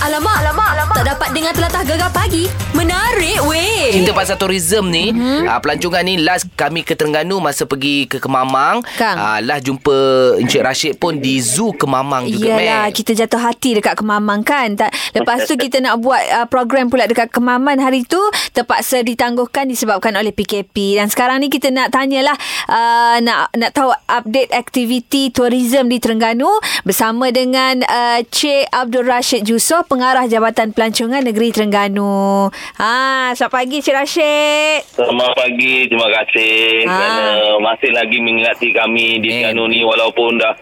Alamak, alamak, alamak. Tak dapat dengar telatah gegar pagi. Menarik weh. Cerita pasal tourism ni mm-hmm. uh, Pelancongan ni Last kami ke Terengganu Masa pergi ke Kemamang Kang. uh, Last jumpa Encik Rashid pun Di zoo Kemamang juga Iyalah, Mac. kita jatuh hati dekat Kemaman kan. Tak, lepas tu kita nak buat uh, program pula dekat Kemaman hari tu terpaksa ditangguhkan disebabkan oleh PKP. Dan sekarang ni kita nak tanyalah uh, nak nak tahu update aktiviti tourism di Terengganu bersama dengan uh, Cik Abdul Rashid Yusof, pengarah Jabatan Pelancongan Negeri Terengganu. Ha, selamat pagi Cik Rashid. Selamat pagi, terima kasih Ah. kerana masih lagi mengingati kami di Eh. Terengganu ni walaupun dah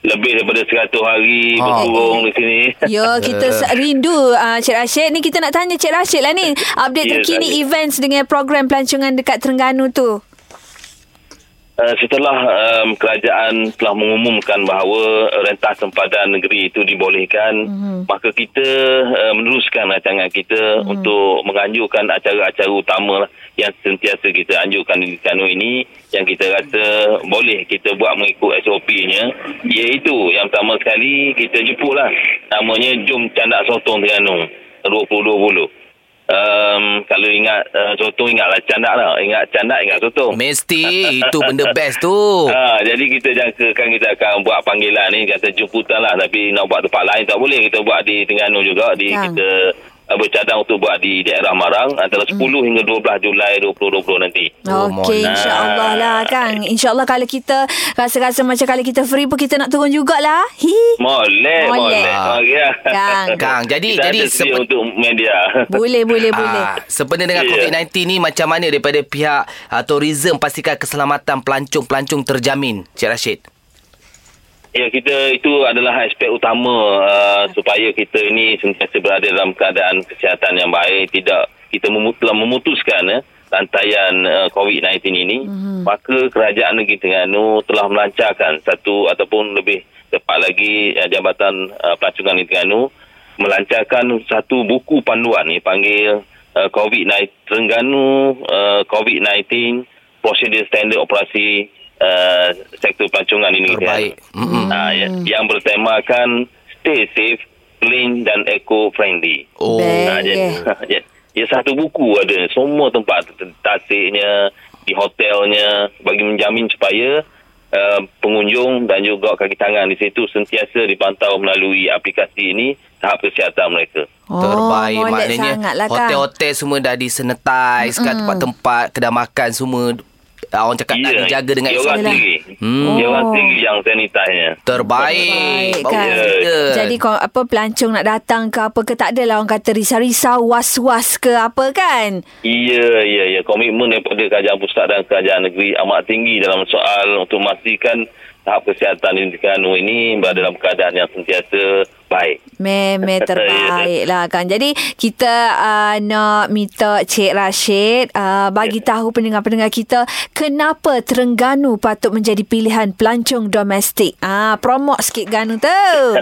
lebih daripada 100 hari Ah. berkurung di sini. Ya, kita rindu uh, Cik Rashid. Ni kita nak tanya Cik Rashid lah ni. Update Ya, terkini tanya. events dengan program pelancongan dekat Terengganu tu. Uh, setelah um, kerajaan telah mengumumkan bahawa rentas sempadan negeri itu dibolehkan, mm-hmm. maka kita uh, meneruskan rancangan kita mm-hmm. untuk menganjurkan acara-acara utama lah yang sentiasa kita anjurkan di Terengganu ini yang kita rasa boleh kita buat mengikut SOP-nya iaitu yang pertama sekali kita jemputlah namanya Jom Candak Sotong Terengganu 2020. Um, kalau ingat uh, sotong ingatlah candak lah. Ingat candak ingat sotong. Mesti Itu benda best tu Ha, jadi kita jangkakan kita akan buat panggilan ni kata jemputan lah tapi nak buat tempat lain tak boleh kita buat di Terengganu juga di Ya. kita bercadang untuk buat di daerah Marang antara 10 hingga 12 Julai 2020 nanti. Oh, Okey, Mona. insya-Allah lah Kang. Insya-Allah kalau kita rasa-rasa macam kalau kita free pun kita nak turun jugalah. Hi. Molek, Molek. molek. Okey. Kang. Kang, jadi- kita jadi ada sedia sepe- untuk media. Boleh, boleh, boleh. Ah, sebenarnya dengan Ya. COVID-19 ni macam mana daripada pihak uh, tourism pastikan keselamatan pelancong-pelancong terjamin, Cik Rashid? Ya kita itu adalah aspek utama uh, supaya kita ini sentiasa berada dalam keadaan kesihatan yang baik tidak kita memu- telah memutuskan eh, rantaian uh, COVID-19 ini mm-hmm. maka kerajaan negeri Terengganu telah melancarkan satu ataupun lebih tepat lagi uh, Jabatan uh, Pelancongan Negeri Terengganu melancarkan satu buku panduan ni panggil uh, COVID-19 Terengganu uh, COVID-19 Prosedur Standard Operasi uh, Sektor Pelancongan ini Terbaik. Mm-mm. Ha, ya- yang bertemakan stay safe, clean dan eco-friendly. Oh. Ha, Baik. jadi, ya, ya, satu buku ada semua tempat tasiknya, di hotelnya bagi menjamin supaya uh, pengunjung dan juga kaki tangan di situ sentiasa dipantau melalui aplikasi ini tahap kesihatan mereka. Terbaik Oh, molek maknanya hotel-hotel semua dah disanitize kan tempat-tempat kedai makan semua ah, orang cakap nak dijaga dengan dia orang sendiri. Hmm. Dia orang Oh. sendiri yang sanitize-nya. Terbaik. Baik, kan? gila. Jadi kau apa pelancong nak datang ke apa ke tak adalah orang kata risau-risau was-was ke apa kan? Ya, ya, ya. Komitmen daripada kerajaan pusat dan kerajaan negeri amat tinggi dalam soal untuk memastikan tahap kesihatan di Terengganu ini berada dalam keadaan yang sentiasa baik. Meme terbaik lah kan. Jadi kita uh, nak minta Cik Rashid uh, bagi tahu pendengar-pendengar kita kenapa Terengganu patut menjadi pilihan pelancong domestik. Ah, promote sikit Ganu tu. uh,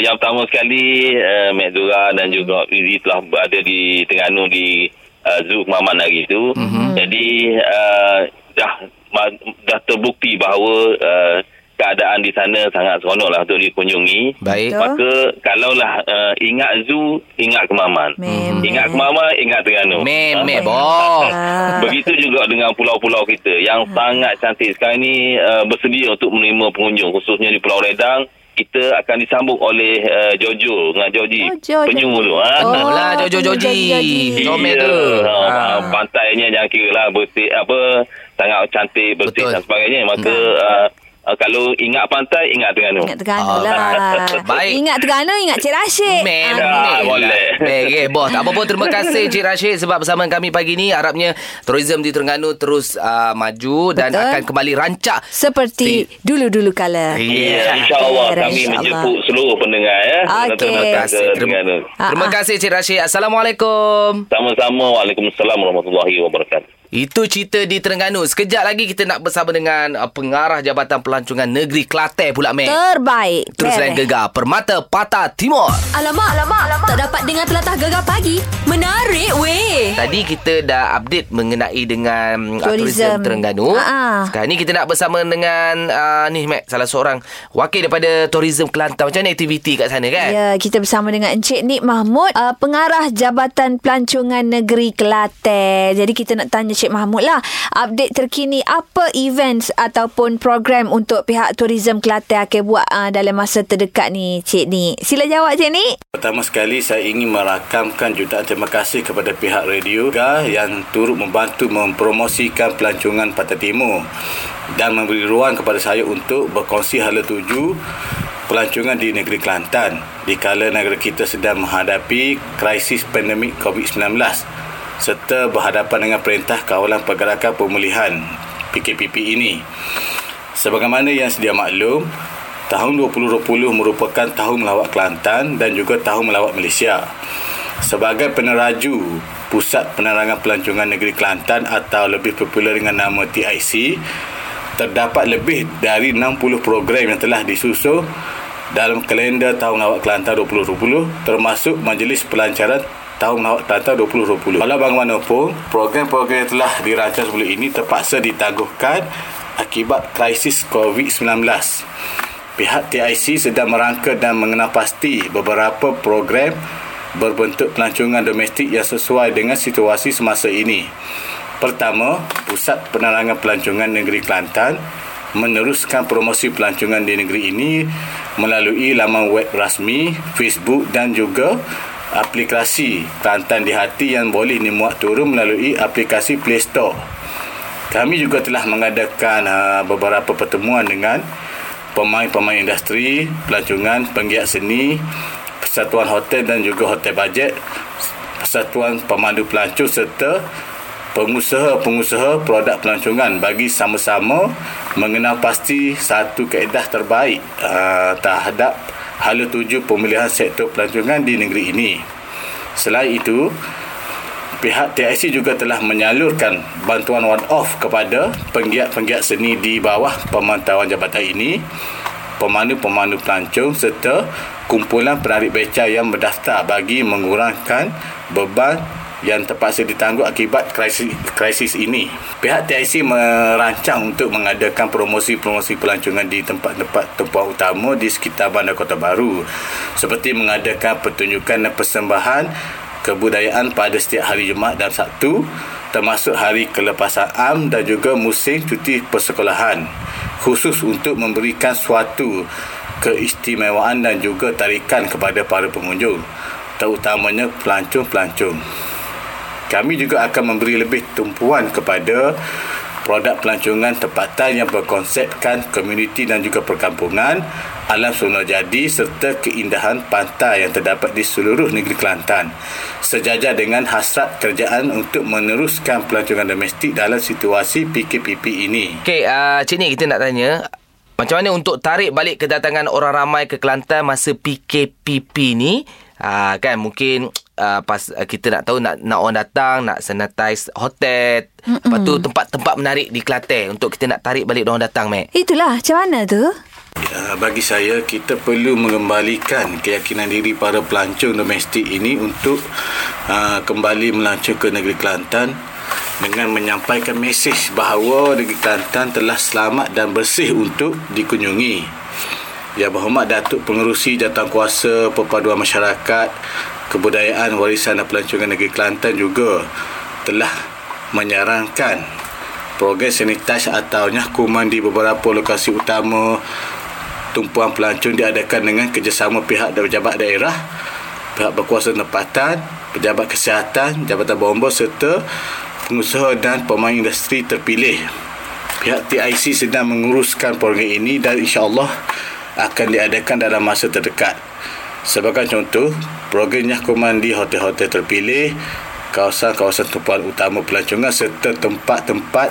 yang pertama sekali, uh, Mek Zura dan juga Fizi telah berada di Terengganu di uh, Zoo Kemaman hari itu. Mm-hmm. Jadi, uh, dah dah terbukti bahawa uh, keadaan di sana sangat seronoklah untuk dikunjungi. Baik. Maka kalaulah uh, ingat zoo, ingat Kemaman. Memang. Ingat Kemaman, ingat Terengganu. Meme Ha? boh. Ah. Begitu juga dengan pulau-pulau kita yang sangat cantik. Sekarang ini uh, bersedia untuk menerima pengunjung khususnya di Pulau Redang. Kita akan disambung oleh uh, Jojo dengan Joji. Oh. Penyu tu. Ha? Oh, lah Jojo Joji. Comel tu. Ha, Ah. Pantainya jangan kira lah bersih apa sangat cantik bersih Betul. dan sebagainya. Maka uh, uh, kalau ingat pantai ingat Terengganu. Ingat Terengganu Ah, lah. baik. Ingat Terengganu, ingat Cik Rashid. Mem, Ah, boleh. Baik, eh, boh. Tak apa pun terima kasih Cik Rashid sebab bersama kami pagi ni harapnya tourism di Terengganu terus uh, maju dan Betul. akan kembali rancak. Seperti dulu-dulu kala. Ya, insyaAllah Alright, kami insyaAllah. menjemput seluruh pendengar ya. Okey. Terima Terima kasih. Terima, terima kasih Cik Rashid. Assalamualaikum. Sama-sama. Waalaikumsalam warahmatullahi wabarakatuh. Itu cerita di Terengganu. Sekejap lagi kita nak bersama dengan uh, pengarah Jabatan Pelancongan Negeri Kelantan pula, Mek. Terbaik. Terus lain gegar Permata Patah Timur. Alamak, alamak, alamak. Tak dapat dengar telatah gegar pagi. Menarik weh. Tadi kita dah update mengenai dengan uh, Tourism. tourism Terengganu. Ha-ha. Sekarang ni kita nak bersama dengan uh, ni Mac, salah seorang wakil daripada tourism Kelantan. Macam mana aktiviti kat sana kan? Ya, kita bersama dengan Encik Nik Mahmud, uh, pengarah Jabatan Pelancongan Negeri Kelantan. Jadi kita nak tanya Cik Mahmud lah, update terkini apa events ataupun program untuk pihak tourism Kelantan akan buat uh, dalam masa terdekat ni, Cik Nik. Sila jawab Cik Nik. Pertama sekali saya ingin merakamkan jutaan terima kasih kepada pihak radio yang turut membantu mempromosikan pelancongan Pantai Timur dan memberi ruang kepada saya untuk berkongsi hala tuju pelancongan di negeri Kelantan di kala negara kita sedang menghadapi krisis pandemik COVID-19 serta berhadapan dengan Perintah Kawalan Pergerakan Pemulihan PKPP ini. Sebagaimana yang sedia maklum, tahun 2020 merupakan tahun melawat Kelantan dan juga tahun melawat Malaysia. Sebagai peneraju Pusat Penerangan Pelancongan Negeri Kelantan atau lebih popular dengan nama TIC, terdapat lebih dari 60 program yang telah disusun dalam kalender tahun lawat Kelantan 2020 termasuk Majlis Pelancaran tahun Kelantan 2020. Walau bagaimanapun, program-program yang telah dirancang sebelum ini terpaksa ditangguhkan akibat krisis COVID-19. Pihak TIC sedang merangka dan mengenal pasti beberapa program berbentuk pelancongan domestik yang sesuai dengan situasi semasa ini. Pertama, Pusat Penerangan Pelancongan Negeri Kelantan meneruskan promosi pelancongan di negeri ini melalui laman web rasmi, Facebook dan juga aplikasi Kelantan di Hati yang boleh dimuat turun melalui aplikasi Play Store. Kami juga telah mengadakan uh, beberapa pertemuan dengan pemain-pemain industri, pelancongan, penggiat seni, persatuan hotel dan juga hotel bajet, persatuan pemandu pelancong serta pengusaha-pengusaha produk pelancongan bagi sama-sama mengenal pasti satu kaedah terbaik uh, terhadap hala tuju pemilihan sektor pelancongan di negeri ini. Selain itu, pihak TIC juga telah menyalurkan bantuan one-off kepada penggiat-penggiat seni di bawah pemantauan jabatan ini, pemandu-pemandu pelancong serta kumpulan penarik beca yang berdaftar bagi mengurangkan beban yang terpaksa ditangguh akibat krisis, krisis ini. Pihak TIC merancang untuk mengadakan promosi-promosi pelancongan di tempat-tempat tempat utama di sekitar Bandar Kota Baru seperti mengadakan pertunjukan dan persembahan kebudayaan pada setiap hari Jumaat dan Sabtu termasuk hari kelepasan am dan juga musim cuti persekolahan khusus untuk memberikan suatu keistimewaan dan juga tarikan kepada para pengunjung terutamanya pelancong-pelancong. Kami juga akan memberi lebih tumpuan kepada produk pelancongan tempatan yang berkonsepkan komuniti dan juga perkampungan, alam sungai jadi serta keindahan pantai yang terdapat di seluruh negeri Kelantan. Sejajar dengan hasrat kerajaan untuk meneruskan pelancongan domestik dalam situasi PKPP ini. Okey, uh, Cik Nik kita nak tanya macam mana untuk tarik balik kedatangan orang ramai ke Kelantan masa PKPP ni? Uh, kan mungkin uh, pas uh, kita nak tahu nak nak orang datang nak sanitize hotel. Mm-mm. Lepas tu tempat-tempat menarik di Kelantan untuk kita nak tarik balik orang datang, Mek. Itulah, macam mana tu? Uh, bagi saya kita perlu mengembalikan keyakinan diri para pelancong domestik ini untuk uh, kembali melancong ke negeri Kelantan dengan menyampaikan mesej bahawa negeri Kelantan telah selamat dan bersih untuk dikunjungi. Yang berhormat Datuk Pengerusi Jawatankuasa Perpaduan Masyarakat Kebudayaan Warisan dan Pelancongan Negeri Kelantan juga telah menyarankan program sanitasi atau nyakuman di beberapa lokasi utama tumpuan pelancong diadakan dengan kerjasama pihak dan pejabat daerah, pihak berkuasa tempatan, pejabat kesihatan, jabatan bomba serta pengusaha dan pemain industri terpilih. Pihak TIC sedang menguruskan program ini dan insya-Allah akan diadakan dalam masa terdekat. Sebagai contoh, program nyakuman di hotel-hotel terpilih, kawasan-kawasan tumpuan utama pelancongan serta tempat-tempat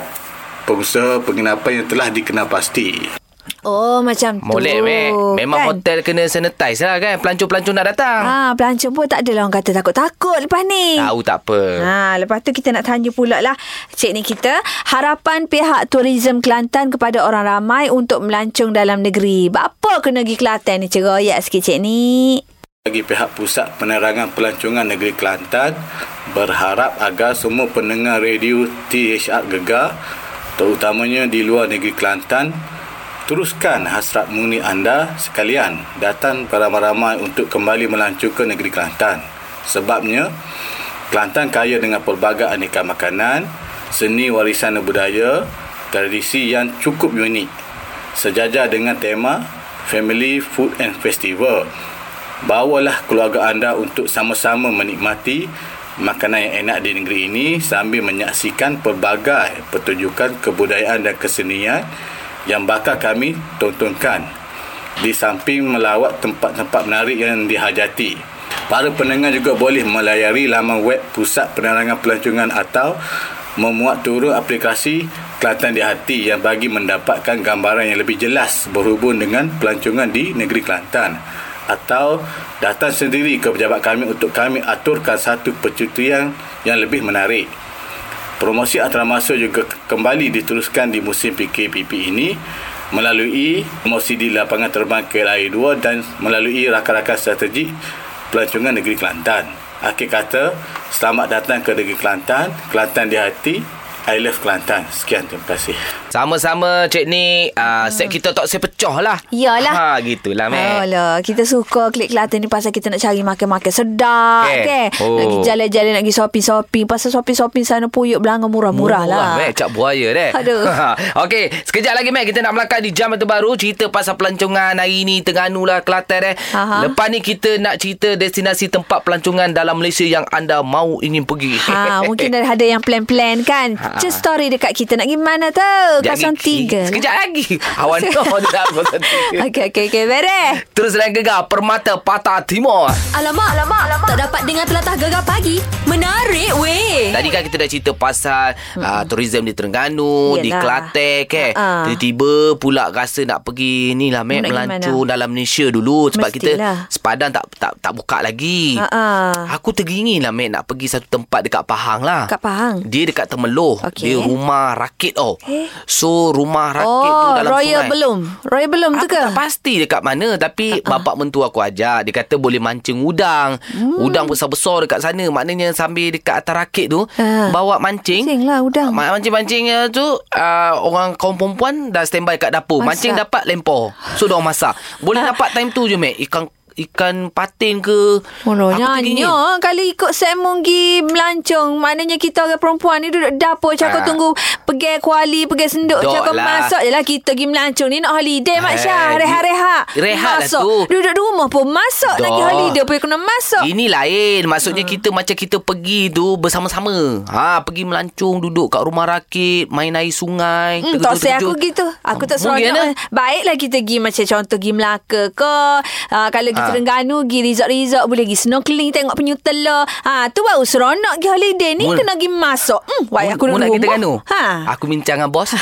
pengusaha penginapan yang telah dikenal pasti. Oh macam tu Molek, Mek. Memang kan? hotel kena sanitize lah kan. Pelancong-pelancong nak datang. Ah, pelancong pun tak adalah orang kata takut-takut lepas ni. Tahu tak apa. Ha, lepas tu kita nak tanya pula lah Cik ni kita Harapan pihak Tourism Kelantan kepada orang ramai Untuk melancong dalam negeri Apa kena pergi Kelantan ni Ceroyak sikit cik ni Bagi pihak Pusat Penerangan Pelancongan Negeri Kelantan berharap agar semua pendengar radio THR Gegar terutamanya di luar negeri Kelantan teruskan hasrat murni anda sekalian datang beramai-ramai untuk kembali melancongkan negeri Kelantan. Sebabnya Kelantan kaya dengan pelbagai aneka makanan, seni warisan budaya, tradisi yang cukup unik. Sejajar dengan tema Family Food and Festival. Bawalah keluarga anda untuk sama-sama menikmati makanan yang enak di negeri ini sambil menyaksikan pelbagai pertunjukan kebudayaan dan kesenian yang bakal kami tontonkan di samping melawat tempat-tempat menarik yang dihajati. Para pendengar juga boleh melayari laman web Pusat Penerangan Pelancongan atau memuat turun aplikasi Kelantan di Hati yang bagi mendapatkan gambaran yang lebih jelas berhubung dengan pelancongan di negeri Kelantan atau datang sendiri ke pejabat kami untuk kami aturkan satu percutian yang lebih menarik. Promosi antarabangsa juga kembali diteruskan di musim PKPP ini melalui promosi di lapangan terbang KLIA 2 dan melalui rakan-rakan strategi pelancongan negeri Kelantan. Akhir kata, selamat datang ke negeri Kelantan, Kelantan di hati, I love Kelantan. Sekian, terima kasih. Sama-sama Cik ni uh, set kita tak saya pecah lah. Yalah. Ha, gitulah Mek. Alah, kita suka klik Kelantan ni pasal kita nak cari makan-makan sedap Okey. okay. Oh. Nak pergi jalan-jalan, nak pergi shopping-shopping. Pasal shopping-shopping sana puyuk belanga murah-murah lah. Murah, Mek. Cak buaya deh. Aduh. Okey, sekejap lagi Mek. Kita nak melangkah di jam yang terbaru. Cerita pasal pelancongan hari ni. Terengganu lah, Kelantan eh. Aha. Lepas ni kita nak cerita destinasi tempat pelancongan dalam Malaysia yang anda mahu ingin pergi. Ha, mungkin ada yang plan-plan kan. Ha. Just story dekat kita nak pergi mana tu? Jangan 03. Sekejap lagi. Awan no dia dah 03. Okey, okey, okey. Beres. Terus dan gegar Permata Patah Timur. Alamak, alamak, alamak. Tak dapat dengar telatah gegar pagi. Menarik weh. Tadi kan kita dah cerita pasal uh, tourism di Terengganu, di Yelah. Kelantan kan. Ha-ha. Tiba-tiba pula rasa nak pergi ni lah pergi melancong dalam Malaysia dulu sebab Mestilah. kita sepadan tak tak tak buka lagi. Ha-ha. Aku teringin lah Mek nak pergi satu tempat dekat Pahang lah. Kat Pahang. Dia dekat Temeloh. Okey. Dia rumah rakit oh. Eh. So rumah rakit tu Oh, dalam Royal sungai. belum. Royal belum tu Aku ke? tak pasti dekat mana Tapi uh-uh. bapak mentua aku ajak Dia kata boleh mancing udang hmm. Udang besar-besar dekat sana Maknanya sambil dekat atas rakit tu Ah. Bawa mancing Mancing lah udang. Ma- Mancing-mancingnya tu uh, Orang kaum perempuan Dah standby kat dapur Masak. Mancing dapat lempar So diorang masak Boleh dapat time tu je Mek Ikan ikan patin ke teringin. nyanyi Kalau ikut Semon pergi melancong Maknanya kita orang perempuan ni Duduk dapur Cakap Ah. tunggu Pergi kuali Pergi senduk Cakap lah. masak je lah Kita pergi melancong ni Nak holiday Mak Eh, Syah Rehat-rehat rehat lah Masak. tu. Duduk di rumah pun masak pergi Dok. holiday pun kena masak Ini lain Hmm. Maksudnya kita macam kita pergi tu Bersama-sama ha, Pergi melancong Duduk kat rumah rakit Main air sungai Hmm, tak saya aku gitu. Aku tak seronok. eh? Baiklah kita pergi macam contoh pergi Melaka ke. Uh, kalau kita Ha. Terengganu pergi resort-resort boleh pergi snorkeling tengok penyu telur. Ha, tu baru seronok pergi holiday ni Mun- kena pergi masak. Hmm, wah aku nak kita Terengganu Ha. Aku bincang dengan bos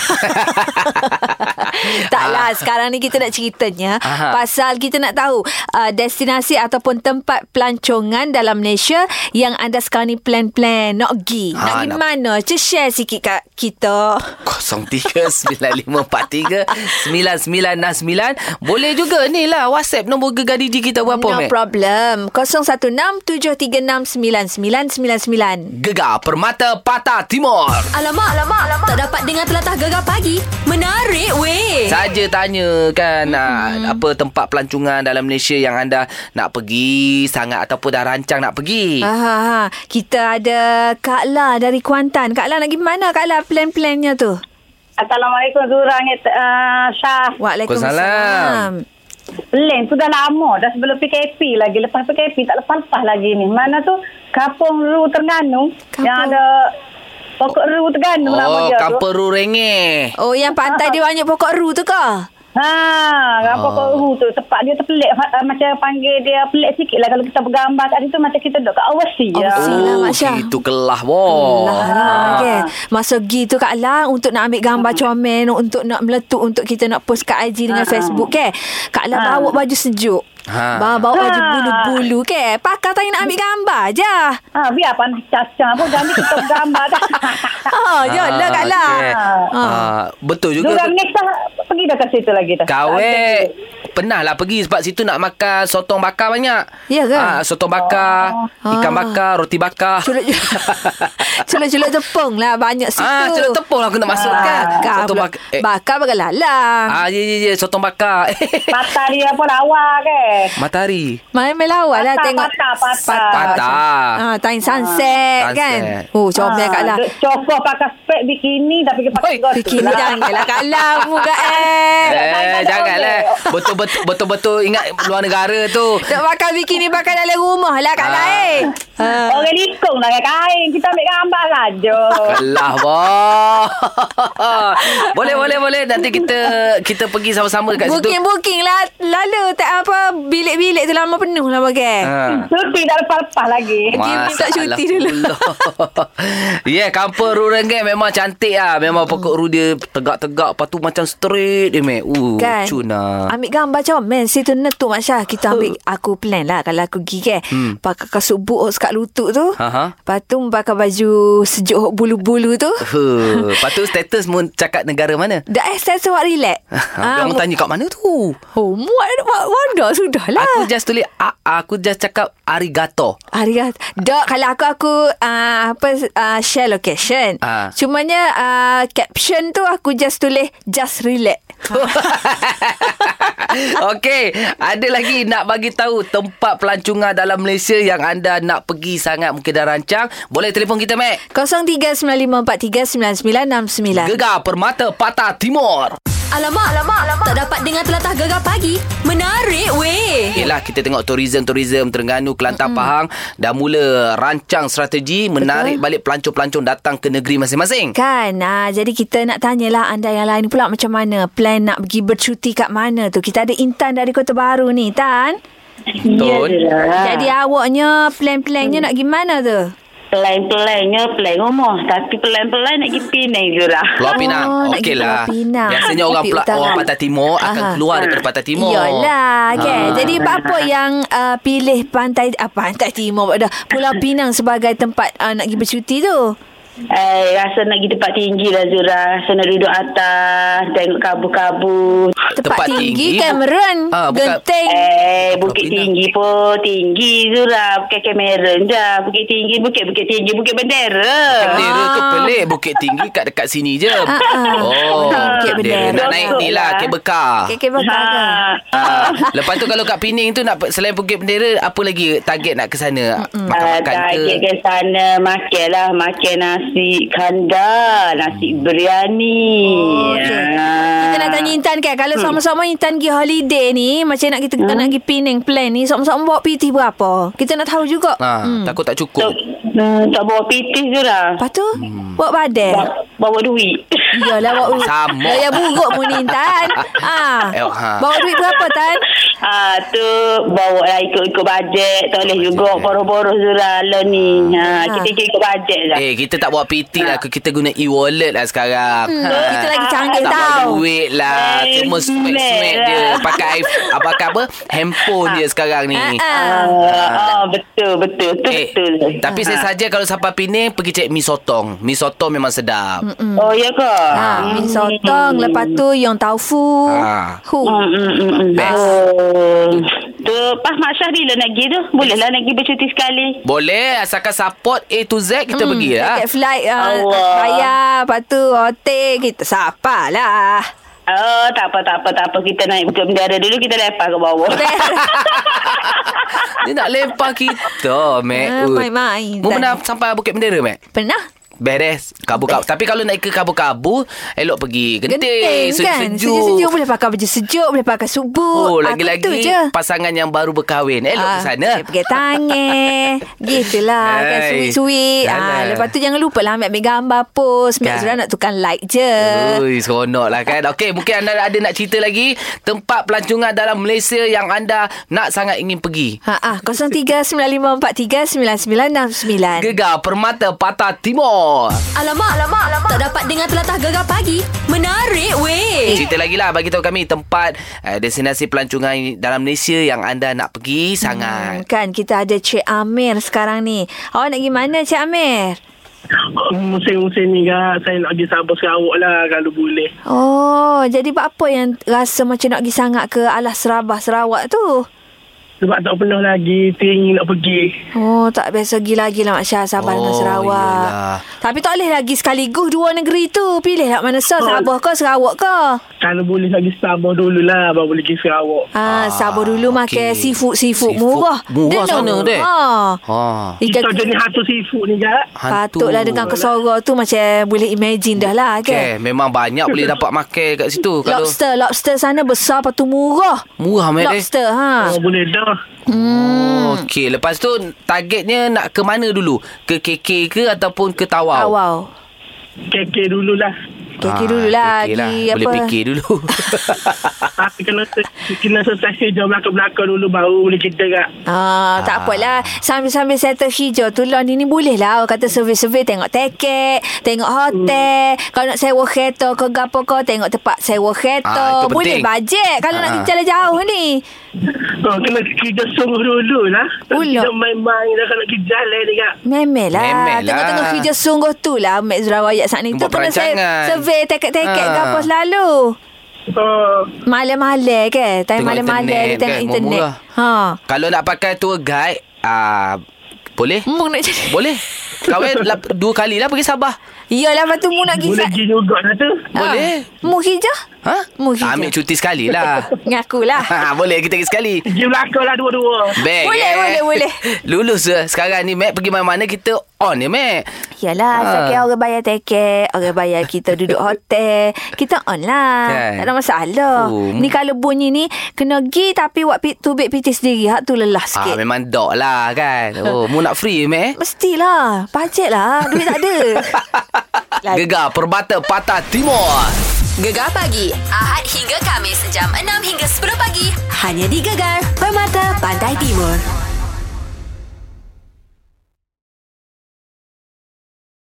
Taklah Ah. sekarang ni kita nak ceritanya Aha. pasal kita nak tahu uh, destinasi ataupun tempat pelancongan dalam Malaysia yang anda sekarang ni plan-plan nak pergi. Ha, nak pergi nak- mana? Just share sikit kat kita. 0395439969 Boleh juga ni lah WhatsApp nombor Gegar DJ kita berapa no Mek? problem. 0167369999. Gegar Permata Patah Timur Alamak, alamak, alamak. Tak dapat dengar telatah gegar pagi. Menarik weh. Saja tanya kan Hmm. hmm. apa tempat pelancongan dalam Malaysia yang anda nak pergi sangat ataupun dah rancang nak pergi. Ha, ha, ha. Kita ada Kak La dari Kuantan. Kak La nak pergi mana Kak La plan-plannya tu? Assalamualaikum Zura uh, Syah. Waalaikumsalam. Plan tu dah lama. Dah sebelum PKP lagi. Lepas PKP tak lepas-lepas lagi ni. Mana tu? Kampung Ru Terengganu. Yang ada pokok Ru Terengganu nama Oh, dia tu. Kampung Rurenge. Oh, yang pantai dia banyak pokok ru tu ke? Ha, apa Ah. kau uh, tu tempat dia terpelik uh, macam panggil dia pelik sikit lah kalau kita bergambar kat situ macam kita duduk kat awasi je. Awasi lah, Mak Syah. Itu kelah boh. Allah lah, okay. Masa pergi tu Kak Lang untuk nak ambil gambar comel, untuk nak meletup untuk kita nak post kat IG dengan Ha. Facebook ke. Kak Lang Ha. bawa baju sejuk. Ha. Bawa, bawa Ha. bulu-bulu ke. Pakar tanya nak ambil gambar je. Ha, biar panas caca pun jangan kita bergambar dah. Oh, yalah Kak Lang. okey. Ha. Ah, betul juga. Juga next dah pergi dah ke situ lagi dah. Kawek Pernah lah pergi Sebab situ nak makan Sotong bakar banyak Ya ke? Ah, Sotong bakar Oh. Ikan bakar Roti bakar Celup Celup-celup tepung lah Banyak situ Ah, celup tepung lah aku nak masuk kan. Bakar Sotong bakar. Eh. Bakar bakar lalang Ah, ya, ya, ya. Sotong bakar. Patah dia apa lawa ke? Matahari. Main-main lawa lah Patah, tengok patah, patah. Patah. Ah, time sunset, Sunset. kan Oh comel Kak Lang duk Cokor pakai spek bikini tapi dia pakai Oi, gotu. Bikini janganlah Kak Lang Muka eh Eh, janganlah. Betul-betul betul-betul ingat luar negara tu. Nak pakai bikini pakai dalam rumah lah Kak Lang Ah. eh. Orang likung lah kain. Kita ambil gambar saja. Kelah boh. boleh boleh boleh nanti kita kita pergi sama-sama kat situ. Booking-booking lah Lalu tak apa Bilik-bilik tu lama penuh lah bagai Ha. Cuti tak lepas-lepas lagi. Dia minta cuti dulu. Ya, yeah, kampung Rurenggeng memang cantik lah. Memang pokok ru dia tegak-tegak. Lepas tu macam straight dia, Mek. Uh, Kan cuna. Ambil gambar comel Situ netu Mak Syah Kita ambil Aku plan lah Kalau aku pergi kan Hmm. Pakai kasut boot Sekat lutut tu Ha, ha. Lepas tu pakai baju Sejuk bulu-bulu tu Huh. Lepas tu status mu cakap negara mana? Dah eh saya suat relax Ah, Dia orang tanya kat mana tu? Oh muat muat Wanda sudah lah Aku just tulis a- Aku just cakap arigato. Arigat. Dok kalau aku aku uh, apa uh, share location. Ah. Cumanya uh, caption tu aku just tulis just relax. Okey, ada lagi nak bagi tahu tempat pelancongan dalam Malaysia yang anda nak pergi sangat mungkin dah rancang, boleh telefon kita, Mek. 0395439969. Gegar Permata Patah Timur. Alamak, alamak, alamak. Tak dapat dengar telatah gegar pagi. Menarik weh. Yelah kita tengok tourism-tourism Terengganu, Kelantan, mm Pahang dah mula rancang strategi menarik balik pelancong-pelancong datang ke negeri masing-masing. Kan ah, Jadi kita nak tanyalah Anda yang lain pula Macam mana Plan nak pergi bercuti kat mana tu Kita ada Intan dari Kota Baru ni Tan Betul. Jadi awaknya Plan-plannya nak gimana tu Pelan-pelannya pelan rumah Tapi pelan-pelan nak pergi Penang je lah Pulau Pinang. Oh, Okey lah. Pinang. Biasanya orang pula, orang Pantai Timur akan Aha. keluar daripada Pantai Timur. Yalah kan. Ah. Jadi apa yang uh, pilih pantai uh, pantai timur dah Pulau Pinang sebagai tempat uh, nak pergi bercuti tu? Eh, rasa nak pergi tempat tinggi lah Zura Rasa nak duduk atas Tengok kabut-kabut Tempat, Tempat tinggi, tinggi, Cameron, Ah, bukan- Genting. Eh, Bukit Pinang. Tinggi pun tinggi Zura Bukan Cameron dah Bukit Tinggi, Bukit-Bukit Tinggi Bukit Bendera Bendera tu Ah. pelik Bukit Tinggi kat dekat sini je. ah. Oh, Bukit Bendera. Nak naik ni lah, kabel car. Kekek bakar ke? Ha. Ah, lepas tu kalau kat Pening tu nak selain Bukit Bendera apa lagi target nak ke sana? Makan-makan Target ke? ke sana Makan lah Makan nasi kandar Nasi biryani Oh, okey. Kita nak tanya Intan kan Kalau. Sama-sama Intan pergi holiday ni Macam nak kita nak pergi Penang plan ni Sama-sama bawa PT berapa Kita nak tahu juga. Ha, takut tak cukup. Tak, hmm, tak bawa pitis je lah. Lepas tu Hmm. Bawa badan. Bawa, bawa duit Iyalah bawa duit Sama. Gaya buruk mu ni Intan ha. Eh, ha. Bawa duit berapa Tan Ah tu bawa lah ikut-ikut bajet. Tak boleh juga boros-boros Zura lah ni. Ha, Ha. kita ikut bajet lah. Eh, kita tak bawa PT lah. Kita guna e-wallet lah sekarang. Hmm, Ha. kita lagi canggih tak tau. bawa duit lah. Cuma smack-smack lah. je. Pakai apa, apa? Handphone je sekarang ni. Ah, ah. Ah, ah, betul betul tu Eh, betul. tapi saya saja kalau sampai Penang pergi cek mi sotong. Mi sotong memang sedap. Oh ya ke? Ha, mi sotong Lepas tu Yang taufu Ha. Hu. Hmm, hmm, hmm. Best. Oh. Tu pas Mak Syahri lah nak pergi tu. Boleh lah nak pergi bercuti sekali. Boleh asalkan support A to Z kita Hmm, pergi lah. Tiket flight uh, Allah. Bayar Lepas tu hotel Kita sapa lah Oh, tak apa, tak apa, tak apa. Kita naik Bukit Bendera dulu, kita lepas ke bawah. Dia nak lempar kita. Ah, Ui. main-main. Mu pernah sampai Bukit Bendera, Mac? Pernah Beres Kabu-kabu Tapi kalau nak ke kabu-kabu Elok pergi Genting, Genting kan Sejuk-sejuk Sejuk-sejuk Boleh pakai baju sejuk Boleh pakai subuk Oh, Ah, lagi-lagi je. pasangan yang baru berkahwin. Elok Ah, ke sana. Pakai tangan Gitulah kan Hai. Sweet-sweet ah. Lepas tu jangan lupa lah Ambil, ambil gambar post Mek Kan. Zura nak tukar like je Ui, seronok lah kan. Okey, mungkin anda ada nak cerita lagi tempat pelancongan dalam Malaysia yang anda nak sangat ingin pergi. Ha ah 0395439969. Gegar Permata Patah Timur. Alamak, alamak, alamak. Tak dapat dengar telatah gegar pagi. Menarik weh. Cerita lagi lah bagi tahu kami tempat uh, destinasi pelancongan dalam Malaysia yang anda nak pergi Hmm, sangat. kan kita ada Cik Amir sekarang ni. Awak nak pergi mana Cik Amir? Musim-musim ni kak Saya nak pergi Sabah Sarawak lah Kalau boleh Oh, jadi buat apa yang rasa macam nak pergi sangat ke Alas Serabah Sarawak tu? Sebab tak pernah lagi Teringin nak pergi Oh, tak biasa pergi lagi lah Mak Syah Sabah dengan Oh, Sarawak. yelah. Tapi tak boleh lagi sekaligus dua negeri tu. Pilih lah mana sah, Sabah ke Sarawak ke? Kalau boleh lagi Sabah dulu lah Baru boleh pergi Sarawak Ah, Ah, Sabah dulu makan okey. seafood, seafood, Seafood murah. murah Dia sana, dek. Ha. Ha. Kita Ikan jenis hantu seafood ni kak Patutlah dengan kesora tu macam boleh imagine dah lah Okay, kan. memang banyak boleh dapat makan kat situ. Kalau Lobster, lobster sana besar lepas tu murah. murah Mek, eh. Lobster, ha. Oh boleh dah Oh, okey. Lepas tu targetnya nak ke mana dulu? Ke KK ke ataupun ke Tawau? Wow. wow. KK dululah Kiki dulu lah KK lagi Boleh apa. fikir dulu. Tapi kena Kena selesai hijau belakang-belakang dulu Baru boleh kita kak Ah, tak apalah. Sambil-sambil settle hijau tu lah ni, ni boleh lah. Orang kata survey-survey tengok tiket, tengok hotel. Hmm. Kalau nak sewa kereta ke gapo ke, tengok tempat sewa Ah, kereta. itu boleh bajet kalau nak Ah. pergi jalan jauh ni. oh, Kena kerja sungguh dulu lah Tak Ulah. Kita main-main dah Kalau kita jalan ni kak Memel lah. Memel. Tengok-tengok kerja sungguh tu lah. Mek Zura Wayak saat ni. Tu kena perancangan. survey tiket-tiket Ah. ke apa selalu. Oh Malam-malam ke? Time Tengok malam-malam internet tengok kan, internet. Ha. Kalau nak pakai tour guide, ah boleh? Mu nak jadi. Boleh. Kawan lap, dua kali lah pergi Sabah. Iyalah lepas tu mu nak pergi. Boleh pergi juga lah tu Boleh. Ah. Mu hijau? Ha? Mu hijau. Ambil cuti sekali lah. Ngakulah. ha, boleh kita pergi sekali. Pergi belakang lah dua-dua Baik, Boleh, eh. boleh, boleh. Lulus je. Sekarang ni, Mac, pergi mana-mana kita on je, Mac. Yalah, Ha. ha. sakit orang bayar tiket, orang bayar kita duduk hotel. Kita on lah. Kan? Tak ada masalah. Oh, ni kalau bunyi ni, kena gi tapi buat pit, tubik pitih sendiri. Hak tu lelah Ah, sikit. memang dok lah kan. Oh, mu nak free, Mac? Mestilah. Bajet lah. Duit tak ada. Gegar Perbata Patah Timur. Gegar pagi. Ahad hingga Kamis. Jam 6 hingga 10 pagi. Hanya di Gegar. Permata Pantai Timur.